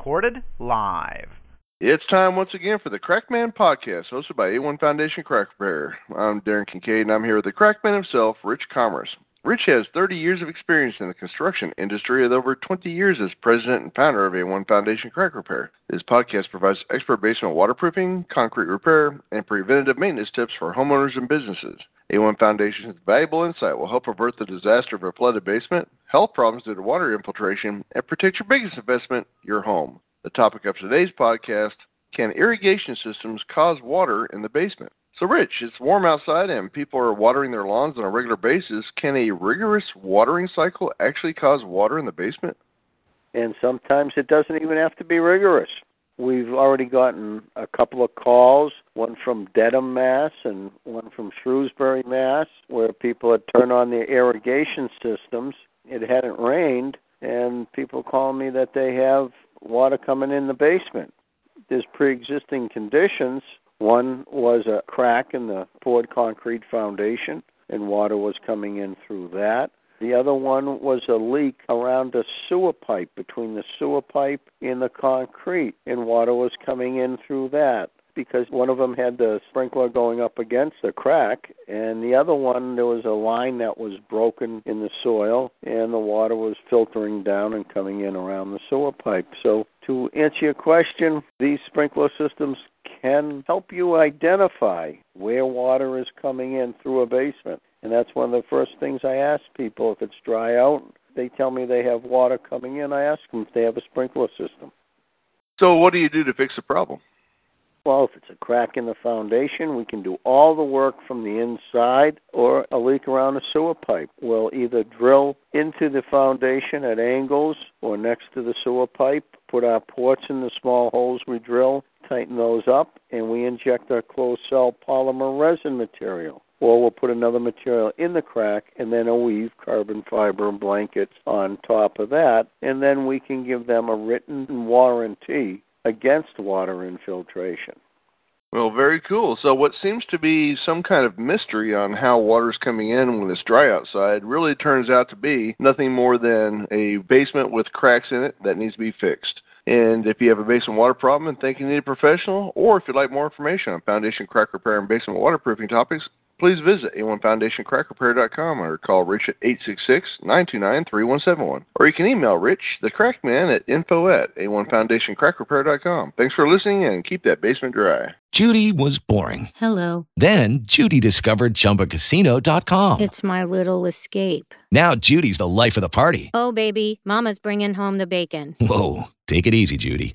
Recorded live. It's time once again for the Crackman Podcast, hosted by A1 Foundation Crack Repair. I'm Darren Kincaid, and I'm here with the Crackman himself, Rich Commerce. Rich has 30 years of experience in the construction industry with over 20 years as president and founder of A1 Foundation Crack Repair. His podcast provides expert basement waterproofing, concrete repair, and preventative maintenance tips for homeowners and businesses. A1 Foundation's valuable insight will help avert the disaster of a flooded basement, health problems due to water infiltration, and protect your biggest investment, your home. The topic of today's podcast Can irrigation systems cause water in the basement? So, Rich, it's warm outside and people are watering their lawns on a regular basis. Can a rigorous watering cycle actually cause water in the basement? And sometimes it doesn't even have to be rigorous. We've already gotten a couple of calls, one from Dedham, Mass, and one from Shrewsbury, Mass, where people had turned on their irrigation systems. It hadn't rained, and people calling me that they have water coming in the basement. There's pre existing conditions. One was a crack in the poured concrete foundation, and water was coming in through that. The other one was a leak around a sewer pipe between the sewer pipe and the concrete, and water was coming in through that because one of them had the sprinkler going up against the crack, and the other one there was a line that was broken in the soil, and the water was filtering down and coming in around the sewer pipe. So, to answer your question, these sprinkler systems can help you identify where water is coming in through a basement. And that's one of the first things I ask people. If it's dry out, they tell me they have water coming in. I ask them if they have a sprinkler system. So, what do you do to fix the problem? Well, if it's a crack in the foundation, we can do all the work from the inside or a leak around a sewer pipe. We'll either drill into the foundation at angles or next to the sewer pipe, put our ports in the small holes we drill, tighten those up, and we inject our closed cell polymer resin material. Or we'll put another material in the crack and then a weave carbon fiber blankets on top of that, and then we can give them a written warranty against water infiltration. Well, very cool. So, what seems to be some kind of mystery on how water's coming in when it's dry outside really turns out to be nothing more than a basement with cracks in it that needs to be fixed. And if you have a basement water problem and think you need a professional, or if you'd like more information on foundation crack repair and basement waterproofing topics, please visit a1foundationcrackrepair.com or call Rich at 866-929-3171. Or you can email Rich, the crackman, at info at a1foundationcrackrepair.com. Thanks for listening and keep that basement dry. Judy was boring. Hello. Then Judy discovered ChumbaCasino.com. It's my little escape. Now Judy's the life of the party. Oh, baby, Mama's bringing home the bacon. Whoa, take it easy, Judy.